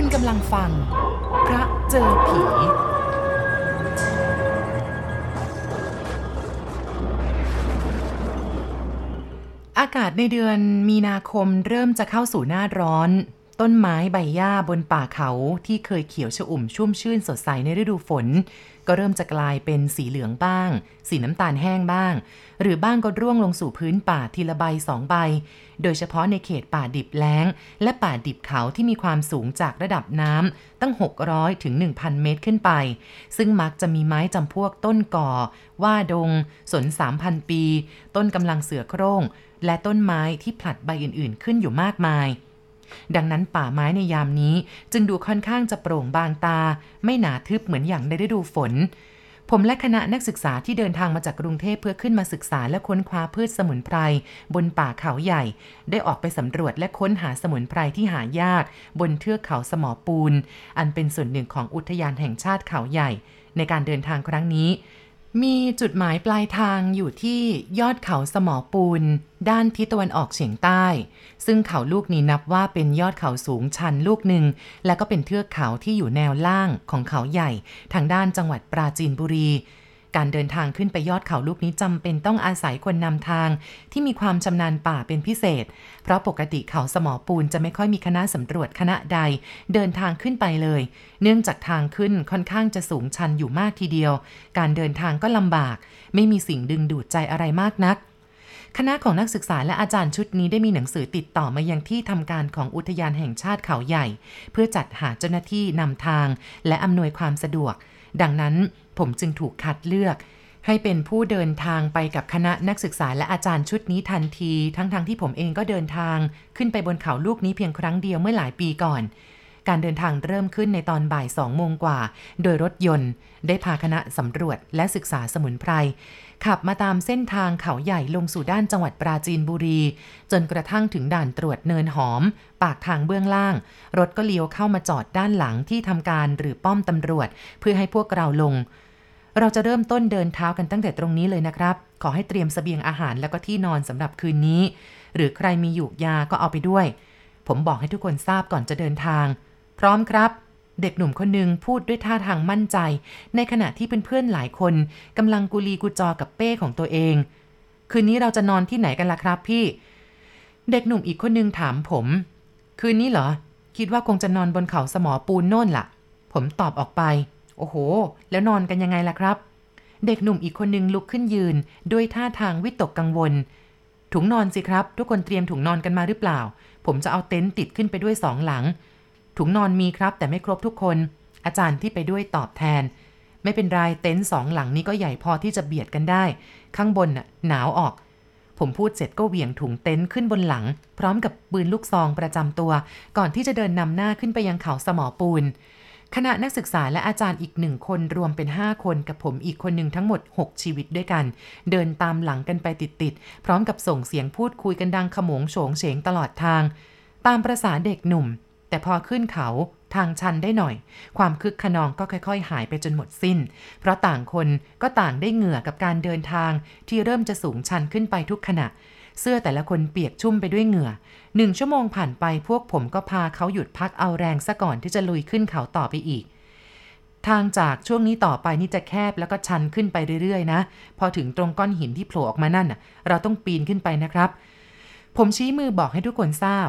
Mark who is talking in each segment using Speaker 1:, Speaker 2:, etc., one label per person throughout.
Speaker 1: คุณกำลังฟัง พระเจอผี อากาศในเดือนมีนาคมเริ่มจะเข้าสู่หน้าร้อน ต้นไม้ใบหญ้าบนป่าเขาที่เคยเขียวชอุ่มชุ่มชื่นสดใสในฤดูฝน ก็เริ่มจะกลายเป็นสีเหลืองบ้าง สีน้ำตาลแห้งบ้าง หรือบ้างก็ร่วงลงสู่พื้นป่าทีละใบสองใบ โดยเฉพาะในเขตป่าดิบแล้ง และป่าดิบเขาที่มีความสูงจากระดับน้ำตั้ง 600ถึง1,000 เมตรขึ้นไป ซึ่งมักจะมีไม้จำพวกต้นก่อ ว่าดง สน 3,000 ปี ต้นกำลังเสือโคร่ง และต้นไม้ที่ผลัดใบอื่นๆ ขึ้นอยู่มากมาย ดังนั้นป่าไม้ในยามนี้จึงดูค่อนข้างจะโปร่งบางตา ไม่หนาทึบเหมือนอย่างในฤดูฝน ผมและคณะนักศึกษาที่เดินทางมาจากกรุงเทพเพื่อขึ้นมาศึกษาและค้นคว้าพืชสมุนไพร บนป่าเขาใหญ่ ได้ออกไปสำรวจและค้นหาสมุนไพรที่หายาก บนเทือกเขาสมอปูน อันเป็นส่วนหนึ่งของอุทยานแห่งชาติเขาใหญ่ ในการเดินทางครั้งนี้ มีจุดหมายปลายทางอยู่ที่ยอดเขาสมอปูน ด้านทิศตะวันออกเฉียงใต้ ซึ่งเขาลูกนี้นับว่าเป็นยอดเขาสูงชันลูกหนึ่ง และก็เป็นเทือกเขาที่อยู่แนวล่างของเขาใหญ่ ทางด้านจังหวัดปราจีนบุรี การเดินทางขึ้นไปยอดเขาลูกนี้จำเป็นต้องอาศัยคนนำทางที่มีความชำนาญป่าเป็นพิเศษ เพราะปกติเขาสมอปูนจะไม่ค่อยมีคณะสำรวจคณะใด เดินทางขึ้นไปเลย เนื่องจากทางขึ้นค่อนข้างจะสูงชันอยู่มากทีเดียว การเดินทางก็ลำบาก ไม่มีสิ่งดึงดูดใจอะไรมากนักคณะของนักศึกษาและอาจารย์ชุดนี้ได้มีหนังสือติดต่อมายังที่ทำการของอุทยานแห่งชาติเขาใหญ่ เพื่อจัดหาเจ้าหน้าที่นำทางและอำนวยความสะดวก ดังนั้น ผมจึงถูกคัดเลือก ให้เป็นผู้เดินทางไปกับคณะนักศึกษาและอาจารย์ชุดนี้ทันที ทั้งๆทที่ผมเองก็เดินทาง ขึ้นไปบนเขาลูกนี้เพียงครั้งเดียวเมื่อหลายปีก่อน การเดินทางเริ่มขึ้นในตอนบ่ายสองโมงกว่า โดยรถยนต์ ได้พาคณะสำรวจและศึกษาสมุนไพรขับมาตามเส้นทางเขาใหญ่ลงสู่ด้านจังหวัดปราจีนบุรี จนกระทั่งถึงด่านตรวจเนินหอม ปากทางเบื้องล่าง รถก็เลี้ยวเข้ามาจอดด้านหลังที่ทำการหรือป้อมตำรวจ เพื่อให้พวกเราลง เราจะเริ่มต้นเดินเท้ากันตั้งแต่ตรงนี้เลยนะครับ ขอให้เตรียมเสบียงอาหารแล้วก็ที่นอนสำหรับคืนนี้ หรือใครมีหยูกยาก็เอาไปด้วย ผมบอกให้ทุกคนทราบก่อนจะเดินทาง พร้อมครับ เด็กหนุ่มคนหนึ่งพูดด้วยท่าทางมั่นใจ ในขณะที่เพื่อนๆหลายคนกำลังกุลีกุจอกับเป้ของตัวเอง คืนนี้เราจะนอนที่ไหนกันล่ะครับพี่ เด็กหนุ่มอีกคนนึงถามผม คืนนี้เหรอ คิดว่าคงจะนอนบนเขาสมอปูนโน่นล่ะ ผมตอบออกไป โอ้โห แล้วนอนกันยังไงล่ะครับ เด็กหนุ่มอีกคนนึงลุกขึ้นยืน ด้วยท่าทางวิตกกังวล ถุงนอนสิครับ ทุกคนเตรียมถุงนอนกันมาหรือเปล่า ผมจะเอาเต็นท์ติดขึ้นไปด้วยสองหลัง ถุงนอนมีครับ แต่ไม่ครบทุกคน อาจารย์ที่ไปด้วยตอบแทน ไม่เป็นไรเต็นท์สองหลังนี้ก็ใหญ่พอที่จะเบียดกันได้ ข้างบนน่ะหนาวออกผมพูดเสร็จก็เหวี่ยงถุงเต็นท์ขึ้นบนหลัง พร้อมกับปืนลูกซองประจำตัว ก่อนที่จะเดินนำหน้าขึ้นไปยังเขาสมอปูน คณะนักศึกษาและอาจารย์อีกหนึ่งคนรวมเป็น 5 คนกับผมอีกคนหนึ่งทั้งหมด 6 ชีวิตด้วยกัน เดินตามหลังกันไปติดๆ พร้อมกับส่งเสียงพูดคุยกันดังขโมงโฉงเฉงตลอดทาง ตามประษาเด็กหนุ่ม แต่พอขึ้นเขาทางชันได้หน่อย ความคึกขนองก็ค่อย ๆ หายไปจนหมดสิ้น เพราะต่างคนก็ต่างได้เหงื่อกับการเดินทางที่เริ่มจะสูงชันขึ้นไปทุกขณะ เสื้อแต่ละคนเปียกชุ่มไปด้วยเหงื่อหนึ่งชั่วโมงผ่านไปพวกผมก็พาเขาหยุดพักเอาแรงซะก่อนที่จะลุยขึ้นเขาต่อไปอีก ทางจากช่วงนี้ต่อไปนี่จะแคบแล้วก็ชันขึ้นไปเรื่อยๆ นะ พอถึงตรงก้อนหินที่โผล่ออกมานั่นเราต้องปีนขึ้นไปนะครับ ผมชี้มือบอกให้ทุกคนทราบ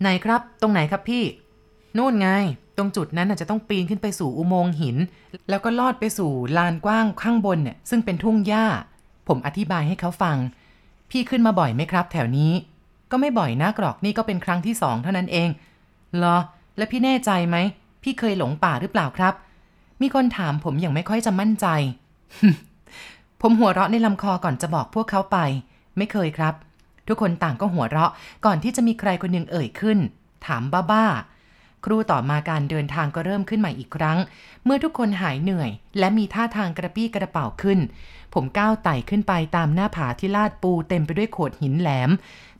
Speaker 1: ไหนครับ ตรงไหนครับพี่ นู่นไง ตรงจุดนั้นจะต้องปีนขึ้นไปสู่อุโมงค์หิน แล้วก็ลอดไปสู่ลานกว้างข้างบนเนี่ยซึ่งเป็นทุ่งหญ้าผมอธิบายให้เขาฟัง พี่ขึ้นมาบ่อยไหมครับ แถวนี้ ก็ไม่บ่อยนักหรอกนี่ก็เป็นครั้งที่สองเท่านั้นเองเหรอ แล้วพี่แน่ใจไหม พี่เคยหลงป่าหรือเปล่าครับ มีคนถามผมอย่างไม่ค่อยจะมั่นใจ ผมหัวเราะในลำคอก่อนจะบอกพวกเขาไป ไม่เคยครับ ทุกคนต่างก็หัวเราะก่อนที่จะมีใครคนหนึ่งเอ่ยขึ้น ถามบ้าๆ ครูต่อมาการเดินทางก็เริ่มขึ้นใหม่อีกครั้ง เมื่อทุกคนหายเหนื่อย และมีท่าทางกระปี้กระเป๋าขึ้น ผมก้าวไต่ขึ้นไปตามหน้าผาที่ลาดปูเต็มไปด้วยโขดหินแหลม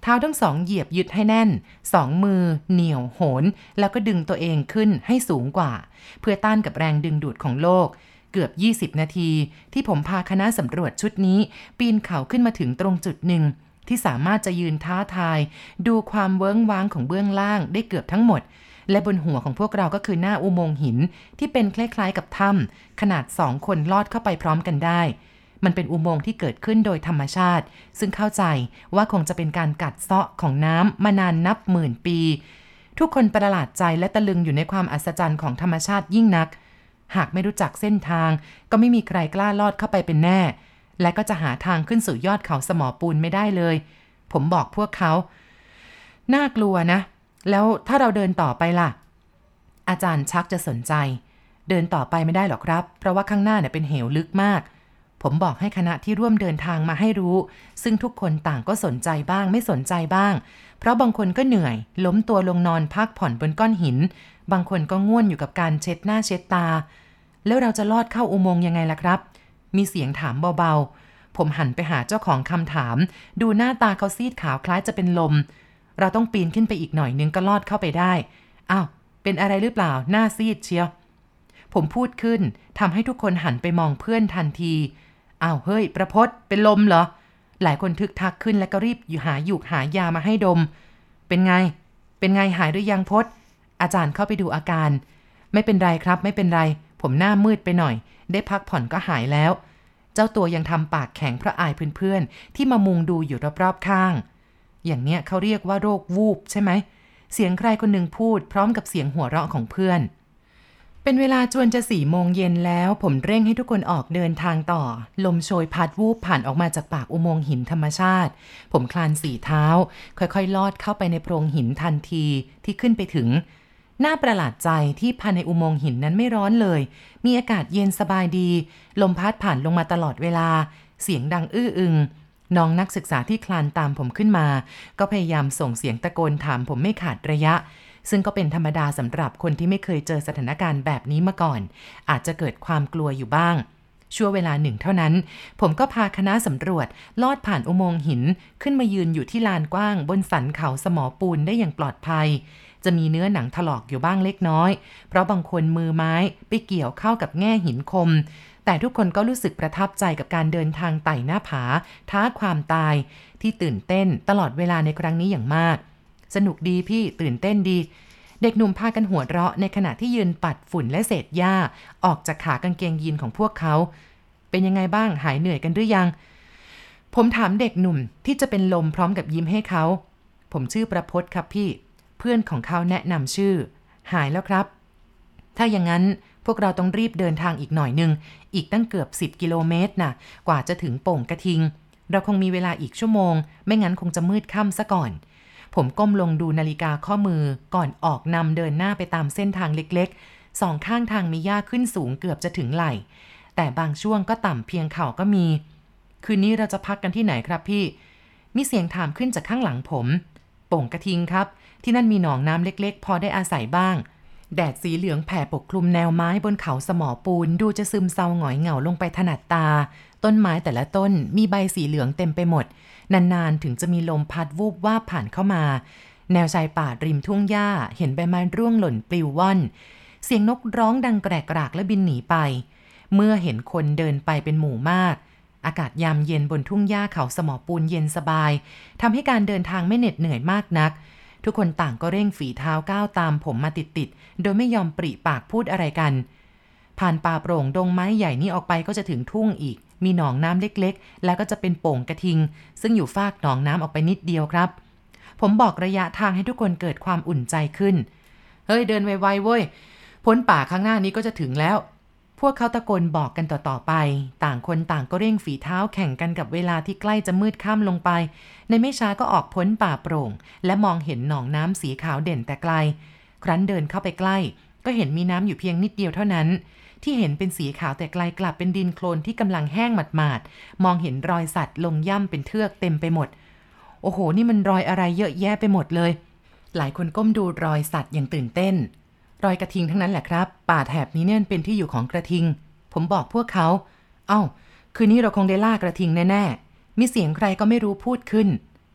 Speaker 1: เท้าทั้งสองเหยียบยึดให้แน่น สองมือ เหนี่ยวโหน แล้วก็ดึงตัวเองขึ้นให้สูงกว่า เพื่อต้านกับแรงดึงดูดของโลกเกือบ 20 นาที ที่ผมพาคณะสำรวจชุดนี้ ปีนเขาขึ้นมาถึงตรงจุดหนึ่ง ที่สามารถจะยืนท้าทาย ดูความเวิ้งว้างของเบื้องล่างได้เกือบทั้งหมด และบนหัวของพวกเราก็คือหน้าอุโมงค์หินที่เป็นคล้ายๆกับถ้ำขนาดสองคนลอดเข้าไปพร้อมกันได้ มันเป็นอุโมงค์ที่เกิดขึ้นโดยธรรมชาติ ซึ่งเข้าใจว่าคงจะเป็นการกัดเซาะของน้ำมานานนับหมื่นปี ทุกคนประหลาดใจและตะลึงอยู่ในความอัศจรรย์ของธรรมชาติยิ่งนัก หากไม่รู้จักเส้นทาง ก็ไม่มีใครกล้าลอดเข้าไปเป็นแน่ และก็จะหาทางขึ้นสู่ยอดเขาสมอปูนไม่ได้เลย ผมบอกพวกเขาน่ากลัวนะ แล้วถ้าเราเดินต่อไปล่ะ อาจารย์ชักจะสนใจ เดินต่อไปไม่ได้หรอกครับ เพราะว่าข้างหน้าเนี่ยเป็นเหวลึกมาก ผมบอกให้คณะที่ร่วมเดินทางมาให้รู้ ซึ่งทุกคนต่างก็สนใจบ้าง ไม่สนใจบ้าง เพราะบางคนก็เหนื่อย ล้มตัวลงนอนพักผ่อนบนก้อนหิน บางคนก็ง่วนอยู่กับการเช็ดหน้าเช็ดตา แล้วเราจะลอดเข้าอุโมงค์ยังไงล่ะครับ มีเสียงถามเบาๆ ผมหันไปหาเจ้าของคำถาม ดูหน้าตาเขาซีดขาวคล้ายจะเป็นลมเเราต้องปีนขึ้นไปอีกหน่อยนึงก็ลอดเข้าไปได้อ้าวเป็นอะไรหรือเปล่าหน้าซีดเชียว ผมพูดขึ้นทำให้ทุกคนหันไปมองเพื่อนทันทีอ้าวเฮ้ย ประพศเป็นลมเหรอ หลายคนทึกทักขึ้นแล้วก็รีบหาหยูกหายามาให้ดม เป็นไง เป็นไงหายหรือยังพศอาจารย์เข้าไปดูอาการ ไม่เป็นไรครับ ไม่เป็นไร ผมหน้ามืดไปหน่อย ได้พักผ่อนก็หายแล้ว เจ้าตัวยังทำปากแข็งเพราะอายเพื่อนๆที่มามุงดูอยู่รอบๆข้าง อย่างเนี้ยเขาเรียกว่าโรควูบใช่ไหม เสียงใครคนหนึ่งพูดพร้อมกับเสียงหัวเราะของเพื่อน เป็นเวลาจวนจะสี่โมงเย็นแล้ว ผมเร่งให้ทุกคนออกเดินทางต่อ ลมโชยพัดวูบผ่านออกมาจากปากอุโมงค์หินธรรมชาติ ผมคลานสี่เท้า ค่อยๆ ลอดเข้าไปในโพรงหินทันทีที่ขึ้นไปถึงน่าประหลาดใจที่ภายในอุโมงค์หินนั้นไม่ร้อนเลย มีอากาศเย็นสบายดี ลมพัดผ่านลงมาตลอดเวลา เสียงดังอื้ออึง น้องนักศึกษาที่คลานตามผมขึ้นมา ก็พยายามส่งเสียงตะโกนถามผมไม่ขาดระยะ ซึ่งก็เป็นธรรมดาสำหรับคนที่ไม่เคยเจอสถานการณ์แบบนี้มาก่อน อาจจะเกิดความกลัวอยู่บ้าง ชั่วเวลาหนึ่งเท่านั้น ผมก็พาคณะสำรวจ ลอดผ่านอุโมงค์หิน ขึ้นมายืนอยู่ที่ลานกว้าง บนสันเขาสมอปูนได้อย่างปลอดภัยจะมีเนื้อหนังถลอกอยู่บ้างเล็กน้อย เพราะบางคนมือไม้ไปเกี่ยวเข้ากับแง่หินคม แต่ทุกคนก็รู้สึกประทับใจกับการเดินทางไต่หน้าผา ท้าความตาย ที่ตื่นเต้นตลอดเวลาในครั้งนี้อย่างมาก สนุกดีพี่ตื่นเต้นดี เด็กหนุ่มพากันหัวเราะในขณะที่ยืนปัดฝุ่นและเศษหญ้า ออกจากขากางเกงยีนของพวกเขา เป็นยังไงบ้างหายเหนื่อยกันหรือยัง ผมถามเด็กหนุ่มที่จะเป็นลมพร้อมกับยิ้มให้เขา ผมชื่อประพศครับพี่ เพื่อนของเขาแนะนำชื่อ หายแล้วครับ ถ้าอย่างนั้น พวกเราต้องรีบเดินทางอีกหน่อยหนึ่งอีกตั้งเกือบ 10 กิโลเมตรนะ่ะ กว่าจะถึงโป่งกระทิง เราคงมีเวลาอีกชั่วโมง ไม่งั้นคงจะมืดค่ำซะก่อน ผมก้มลงดูนาฬิกาข้อมือก่อนออกนำเดินหน้าไปตามเส้นทางเล็กๆ สองข้างทางมีหญ้าขึ้นสูงเกือบจะถึงไหล่ แต่บางช่วงก็ต่ำเพียงเข่าก็มี คืนนี้เราจะพักกันที่ไหนครับพี่ มีเสียงถามขึ้นจากข้างหลังผม โป่งกระทิงครับ ที่นั่นมีหนองน้ำเล็กๆ พอได้อาศัยบ้าง แดดสีเหลืองแผ่ปกคลุมแนวไม้บนเขาสมอปูน ดูจะซึมเซาหงอยเหงาลงไปถนัดตา ต้นไม้แต่ละต้นมีใบสีเหลืองเต็มไปหมด นานๆ ถึงจะมีลมพัดวูบว่าบผ่านเข้ามา แนวชายป่าริมทุ่งหญ้า เห็นใบไม้ร่วงหล่นปลิวว่อน เสียงนกร้องดังแกรกรากและบินหนีไป เมื่อเห็นคนเดินไปเป็นหมู่มาก อากาศยามเย็นบนทุ่งหญ้าเขาสมอปูนเย็นสบายทำให้การเดินทางไม่เหน็ดเหนื่อยมากนัก ทุกคนต่างก็เร่งฝีเท้าก้าวตามผมมาติดๆ โดยไม่ยอมปริปากพูดอะไรกัน ผ่านป่าโปร่งดงไม้ใหญ่นี้ออกไปก็จะถึงทุ่งอีก มีหนองน้ำเล็กๆ แล้วก็จะเป็นโป่งกระทิง ซึ่งอยู่ฟากหนองน้ำออกไปนิดเดียวครับ ผมบอกระยะทางให้ทุกคนเกิดความอุ่นใจขึ้น เฮ้ยเดินไวๆเว้ย พ้นป่าข้างหน้านี้ก็จะถึงแล้ว พวกเขาตะโกนบอกกันต่อๆไป ต่างคนต่างก็เร่งฝีเท้าแข่งกันกับเวลาที่ใกล้จะมืดค่ำลงไป ในไม่ช้าก็ออกพ้นป่าโปร่ง และมองเห็นหนองน้ำสีขาวเด่นแต่ไกล ครั้นเดินเข้าไปใกล้ ก็เห็นมีน้ำอยู่เพียงนิดเดียวเท่านั้น ที่เห็นเป็นสีขาวแต่ไกลกลับเป็นดินโคลนที่กำลังแห้งหมาดๆ มองเห็นรอยสัตว์ลงย่ำเป็นเทือกเต็มไปหมด โอ้โห นี่มันรอยอะไรเยอะแยะไปหมดเลย หลายคนก้มดูรอยสัตว์อย่างตื่นเต้น รอยกระทิงทั้งนั้นแหละครับ ป่าแถบนี้เนี่ยเป็นที่อยู่ของกระทิง ผมบอกพวกเขา เอ้า คืนนี้เราคงได้ล่ากระทิงแน่ๆ มีเสียงใครก็ไม่รู้พูดขึ้น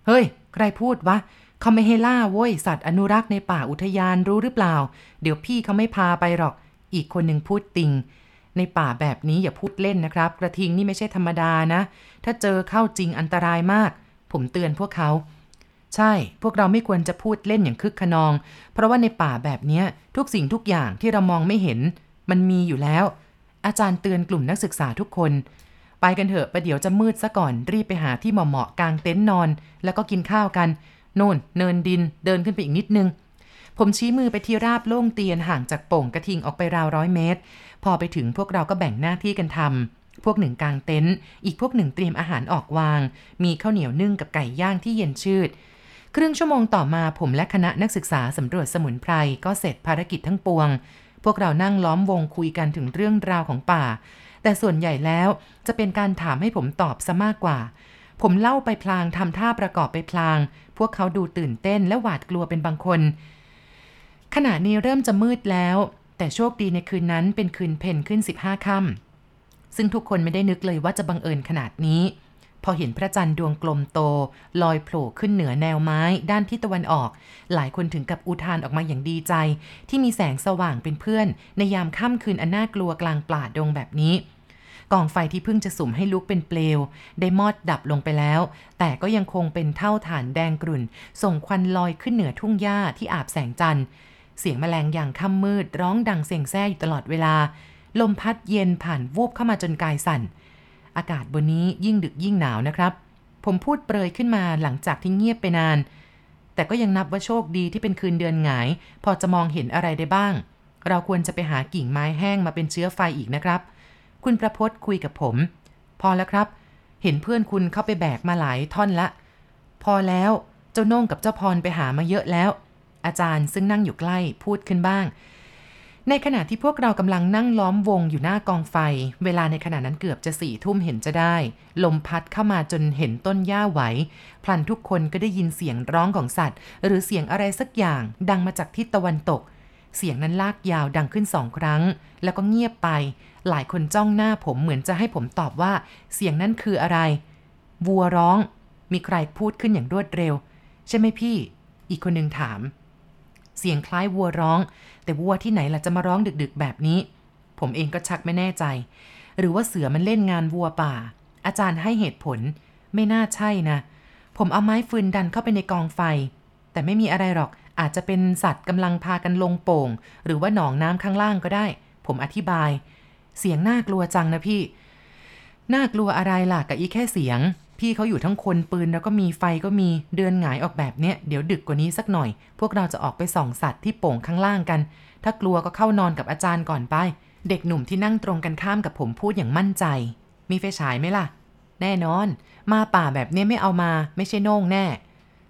Speaker 1: เฮ้ย ใครพูดวะ เขาไม่ให้ล่าเว้ย สัตว์อนุรักษ์ในป่าอุทยานรู้หรือเปล่า เดี๋ยวพี่เขาไม่พาไปหรอก อีกคนหนึ่งพูดติง ในป่าแบบนี้อย่าพูดเล่นนะครับ กระทิงนี่ไม่ใช่ธรรมดานะ ถ้าเจอเข้าจริงอันตรายมาก ผมเตือนพวกเขา ใช่ พวกเราไม่ควรจะพูดเล่นอย่างคึกขนอง เพราะว่าในป่าแบบนี้ทุกสิ่งทุกอย่างที่เรามองไม่เห็น มันมีอยู่แล้ว อาจารย์เตือนกลุ่มนักศึกษาทุกคน ไปกันเถอะประเดี๋ยวจะมืดซะก่อน รีบไปหาที่เหมาะๆกลางเต็นท์นอน แล้วก็กินข้าวกันโน่นเนินดินเดินขึ้นไปอีกนิดนึง ผมชี้มือไปที่ราบโล่งเตียนห่างจากโป่งกระทิงออกไปราวร้อยเมตร พอไปถึงพวกเราก็แบ่งหน้าที่กันทำพวกหนึ่งกลางเต็นท์อีกพวกหนึ่งเตรียมอาหารออกวาง มีข้าวเหนียวนึ่งกับไก่ย่างที่เย็นชืด ครึ่งชั่วโมงต่อมาผมและคณะนักศึกษาสำรวจสมุนไพรก็เสร็จภารกิจทั้งปวง พวกเรานั่งล้อมวงคุยกันถึงเรื่องราวของป่า แต่ส่วนใหญ่แล้วจะเป็นการถามให้ผมตอบซะมากกว่า ผมเล่าไปพลางทำท่าประกอบไปพลาง พวกเขาดูตื่นเต้นและหวาดกลัวเป็นบางคน ขณะนี้เริ่มจะมืดแล้ว แต่โชคดีในคืนนั้นเป็นคืนเพ็ญขึ้น 15ค่ำซึ่งทุกคนไม่ได้นึกเลยว่าจะบังเอิญขนาดนี้ พอเห็นพระจันทร์ดวงกลมโต ลอยโผล่ขึ้นเหนือแนวไม้ด้านทิศตะวันออก หลายคนถึงกับอุทานออกมาอย่างดีใจ ที่มีแสงสว่างเป็นเพื่อน ในยามค่ำคืนอันน่ากลัวกลางป่าดงแบบนี้ กองไฟที่เพิ่งจะสุ่มให้ลุกเป็นเปลว ได้มอดดับลงไปแล้ว แต่ก็ยังคงเป็นเท่าฐานแดงกรุ่น ส่งควันลอยขึ้นเหนือทุ่งหญ้าที่อาบแสงจันทร์เสียงแมลงอย่างค่ำมืดร้องดังเสียงแซ่อยู่ตลอดเวลา ลมพัดเย็นผ่านวูบเข้ามาจนกายสั่น อากาศบนนี้ยิ่งดึกยิ่งหนาวนะครับ ผมพูดเปรยขึ้นมาหลังจากที่เงียบไปนาน แต่ก็ยังนับว่าโชคดีที่เป็นคืนเดือนหงาย พอจะมองเห็นอะไรได้บ้าง เราควรจะไปหากิ่งไม้แห้งมาเป็นเชื้อไฟอีกนะครับ คุณประพศคุยกับผม พอแล้วครับ เห็นเพื่อนคุณเข้าไปแบกมาหลายท่อนละ พอแล้วเจ้าโน่งกับเจ้าพรไปหามาเยอะแล้ว อาจารย์ซึ่งนั่งอยู่ใกล้พูดขึ้นบ้าง ในขณะที่พวกเรากำลังนั่งล้อมวงอยู่หน้ากองไฟ เวลาในขณะนั้นเกือบจะสี่ทุ่มเห็นจะได้ ลมพัดเข้ามาจนเห็นต้นหญ้าไหว พลันทุกคนก็ได้ยินเสียงร้องของสัตว์ หรือเสียงอะไรสักอย่าง ดังมาจากทิศตะวันตก เสียงนั้นลากยาวดังขึ้นสองครั้ง แล้วก็เงียบไป หลายคนจ้องหน้าผมเหมือนจะให้ผมตอบว่า เสียงนั้นคืออะไร วัวร้อง มีใครพูดขึ้นอย่างรวดเร็ว ใช่ไหมพี่ อีกคนหนึ่งถาม เสียงคล้ายวัวร้อง แต่วัวที่ไหนล่ะจะมาร้องดึกๆ แบบนี้ ผมเองก็ชักไม่แน่ใจ หรือว่าเสือมันเล่นงานวัวป่า อาจารย์ให้เหตุผล ไม่น่าใช่นะ ผมเอาไม้ฟืนดันเข้าไปในกองไฟ แต่ไม่มีอะไรหรอก อาจจะเป็นสัตว์กำลังพากันลงโป่ง หรือว่าหนองน้ำข้างล่างก็ได้ ผมอธิบาย เสียงน่ากลัวจังนะพี่ น่ากลัวอะไรล่ะกับอีแค่เสียง พี่เขาอยู่ทั้งคนปืนแล้วก็มีไฟก็มีเดือนหงายออกแบบเนี้ยเดี๋ยวดึกกว่านี้สักหน่อย พวกเราจะออกไปส่องสัตว์ที่โป่งข้างล่างกัน ถ้ากลัวก็เข้านอนกับอาจารย์ก่อนไป เด็กหนุ่มที่นั่งตรงกันข้ามกับผมพูดอย่างมั่นใจ มีไฟฉายไหมล่ะ แน่นอน มาป่าแบบเนี้ยไม่เอามาไม่ใช่โน่งแน่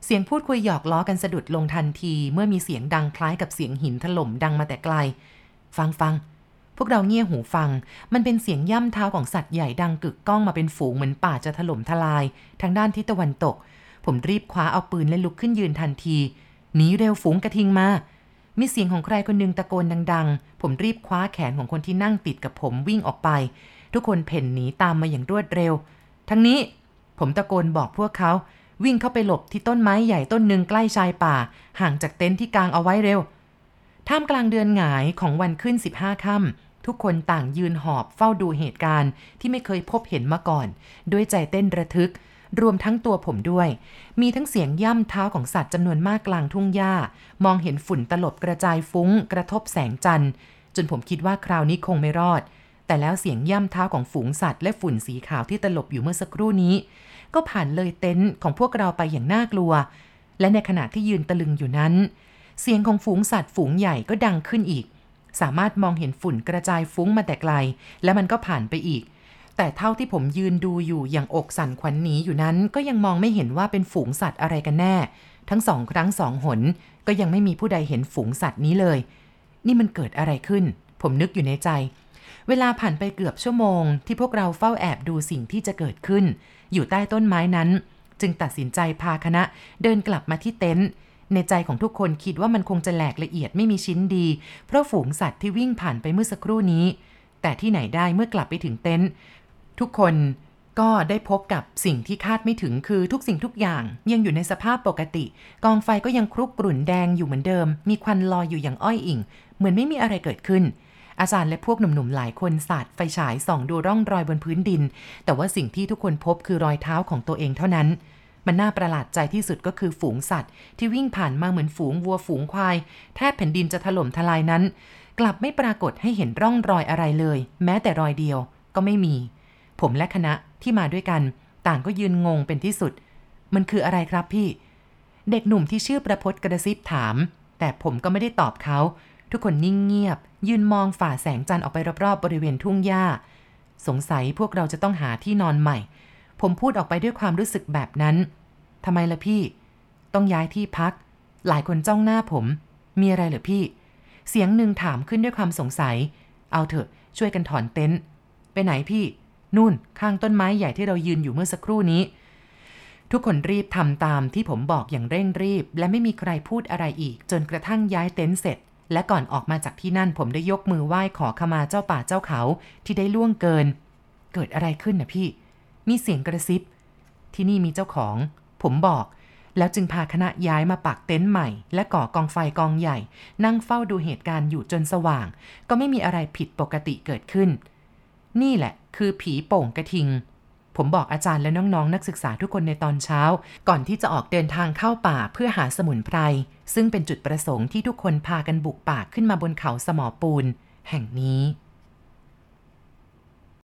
Speaker 1: เสียงพูดคุยหยอกล้อกันสะดุดลงทันที เมื่อมีเสียงดังคล้ายกับเสียงหินถล่มดังมาแต่ไกล ฟังฟัง พวกเราเงี่ยหูฟัง มันเป็นเสียงย่ำเท้าของสัตว์ใหญ่ดังกึกก้องมาเป็นฝูงเหมือนป่าจะถล่มทลาย ทางด้านทิศตะวันตก ผมรีบคว้าเอาปืนและลุกขึ้นยืนทันที หนีเร็วฝูงกระทิงมา มีเสียงของใครคนหนึ่งตะโกนดัง ๆ ผมรีบคว้าแขนของคนที่นั่งติดกับผมวิ่งออกไป ทุกคนเพ่นหนีตามมาอย่างรวดเร็ว ทั้งนี้ ผมตะโกนบอกพวกเขา วิ่งเข้าไปหลบที่ต้นไม้ใหญ่ต้นหนึ่งใกล้ชายป่า ห่างจากเต็นท์ที่กางเอาไว้เร็ว ท่ามกลางเดือนหงายของวันขึ้น 15ค่ำทุกคนต่างยืนหอบเฝ้าดูเหตุการณ์ที่ไม่เคยพบเห็นมาก่อน ด้วยใจเต้นระทึก รวมทั้งตัวผมด้วย มีทั้งเสียงย่ำเท้าของสัตว์จำนวนมากกลางทุ่งหญ้า มองเห็นฝุ่นตลบกระจายฟุ้ง กระทบแสงจันทร์ จนผมคิดว่าคราวนี้คงไม่รอด แต่แล้วเสียงย่ำเท้าของฝูงสัตว์และฝุ่นสีขาวที่ตลบอยู่เมื่อสักครู่นี้ ก็ผ่านเลยเต็นท์ของพวกเราไปอย่างน่ากลัว และในขณะที่ยืนตะลึงอยู่นั้น เสียงของฝูงสัตว์ฝูงใหญ่ก็ดังขึ้นอีก สามารถมองเห็นฝุ่นกระจายฟุ้งมาแต่ไกล และมันก็ผ่านไปอีก แต่เท่าที่ผมยืนดูอยู่อย่างอกสั่นขวัญหนีอยู่นั้น ก็ยังมองไม่เห็นว่าเป็นฝูงสัตว์อะไรกันแน่ ทั้งสองครั้งสองหน ก็ยังไม่มีผู้ใดเห็นฝูงสัตว์นี้เลย นี่มันเกิดอะไรขึ้น ผมนึกอยู่ในใจ เวลาผ่านไปเกือบชั่วโมง ที่พวกเราเฝ้าแอบดูสิ่งที่จะเกิดขึ้น อยู่ใต้ต้นไม้นั้น จึงตัดสินใจพาคณะเดินกลับมาที่เต็นท์ ในใจของทุกคนคิดว่ามันคงจะแหลกละเอียดไม่มีชิ้นดี เพราะฝูงสัตว์ที่วิ่งผ่านไปเมื่อสักครู่นี้ แต่ที่ไหนได้เมื่อกลับไปถึงเต็นท์ทุกคนก็ได้พบกับสิ่งที่คาดไม่ถึงคือทุกสิ่งทุกอย่าง ยังอยู่ในสภาพปกติ กองไฟก็ยังครุกกรุ่นแดงอยู่เหมือนเดิม มีควันลอยอยู่อย่างอ้อยอิ่ง เหมือนไม่มีอะไรเกิดขึ้น อาจารย์และพวกหนุ่มๆหลายคนสาดไฟฉายส่องดูร่องรอยบนพื้นดิน แต่ว่าสิ่งที่ทุกคนพบคือรอยเท้าของตัวเองเท่านั้น มันน่าประหลาดใจที่สุดก็คือฝูงสัตว์ ที่วิ่งผ่านมาเหมือนฝูงวัวฝูงควาย แทบแผ่นดินจะถล่มทลายนั้น กลับไม่ปรากฏให้เห็นร่องรอยอะไรเลย แม้แต่รอยเดียวก็ไม่มี ผมและคณะที่มาด้วยกัน ต่างก็ยืนงงเป็นที่สุด มันคืออะไรครับพี่ เด็กหนุ่มที่ชื่อประพศกระซิบถาม แต่ผมก็ไม่ได้ตอบเขาทุกคนนิ่งเงียบ ยืนมองฝ่าแสงจันทร์ออกไปรอบๆบริเวณทุ่งหญ้า สงสัยพวกเราจะต้องหาที่นอนใหม่ ผมพูดออกไปด้วยความรู้สึกแบบนั้นทำไมล่ะพี่ ต้องย้ายที่พัก หลายคนจ้องหน้าผม มีอะไรเหรอพี่ เสียงหนึ่งถามขึ้นด้วยความสงสัย เอาเถอะช่วยกันถอนเต็นท์ไปไหนพี่ นู่นข้างต้นไม้ใหญ่ที่เรายืนอยู่เมื่อสักครู่นี้ ทุกคนรีบทำตามที่ผมบอกอย่างเร่งรีบ และไม่มีใครพูดอะไรอีก จนกระทั่งย้ายเต็นท์เสร็จ และก่อนออกมาจากที่นั่นผมได้ยกมือไหว้ขอขมาเจ้าป่าเจ้าเขาที่ได้ล่วงเกิน เกิดอะไรขึ้นนะพี่ มีเสียงกระซิบ ที่นี่มีเจ้าของ ผมบอก แล้วจึงพาคณะย้ายมาปักเต็นท์ใหม่ และก่อกองไฟกองใหญ่ นั่งเฝ้าดูเหตุการณ์อยู่จนสว่าง ก็ไม่มีอะไรผิดปกติเกิดขึ้น นี่แหละ คือผีโป่งกระทิง ผมบอกอาจารย์และน้องๆนนักศึกษาทุกคนในตอนเช้า ก่อนที่จะออกเดินทางเข้าป่าเพื่อหาสมุนไพร ซึ่งเป็นจุดประสงค์ที่ทุกคนพากันบุกป่าขึ้นมาบนเขาสมอปูน แห่งนี้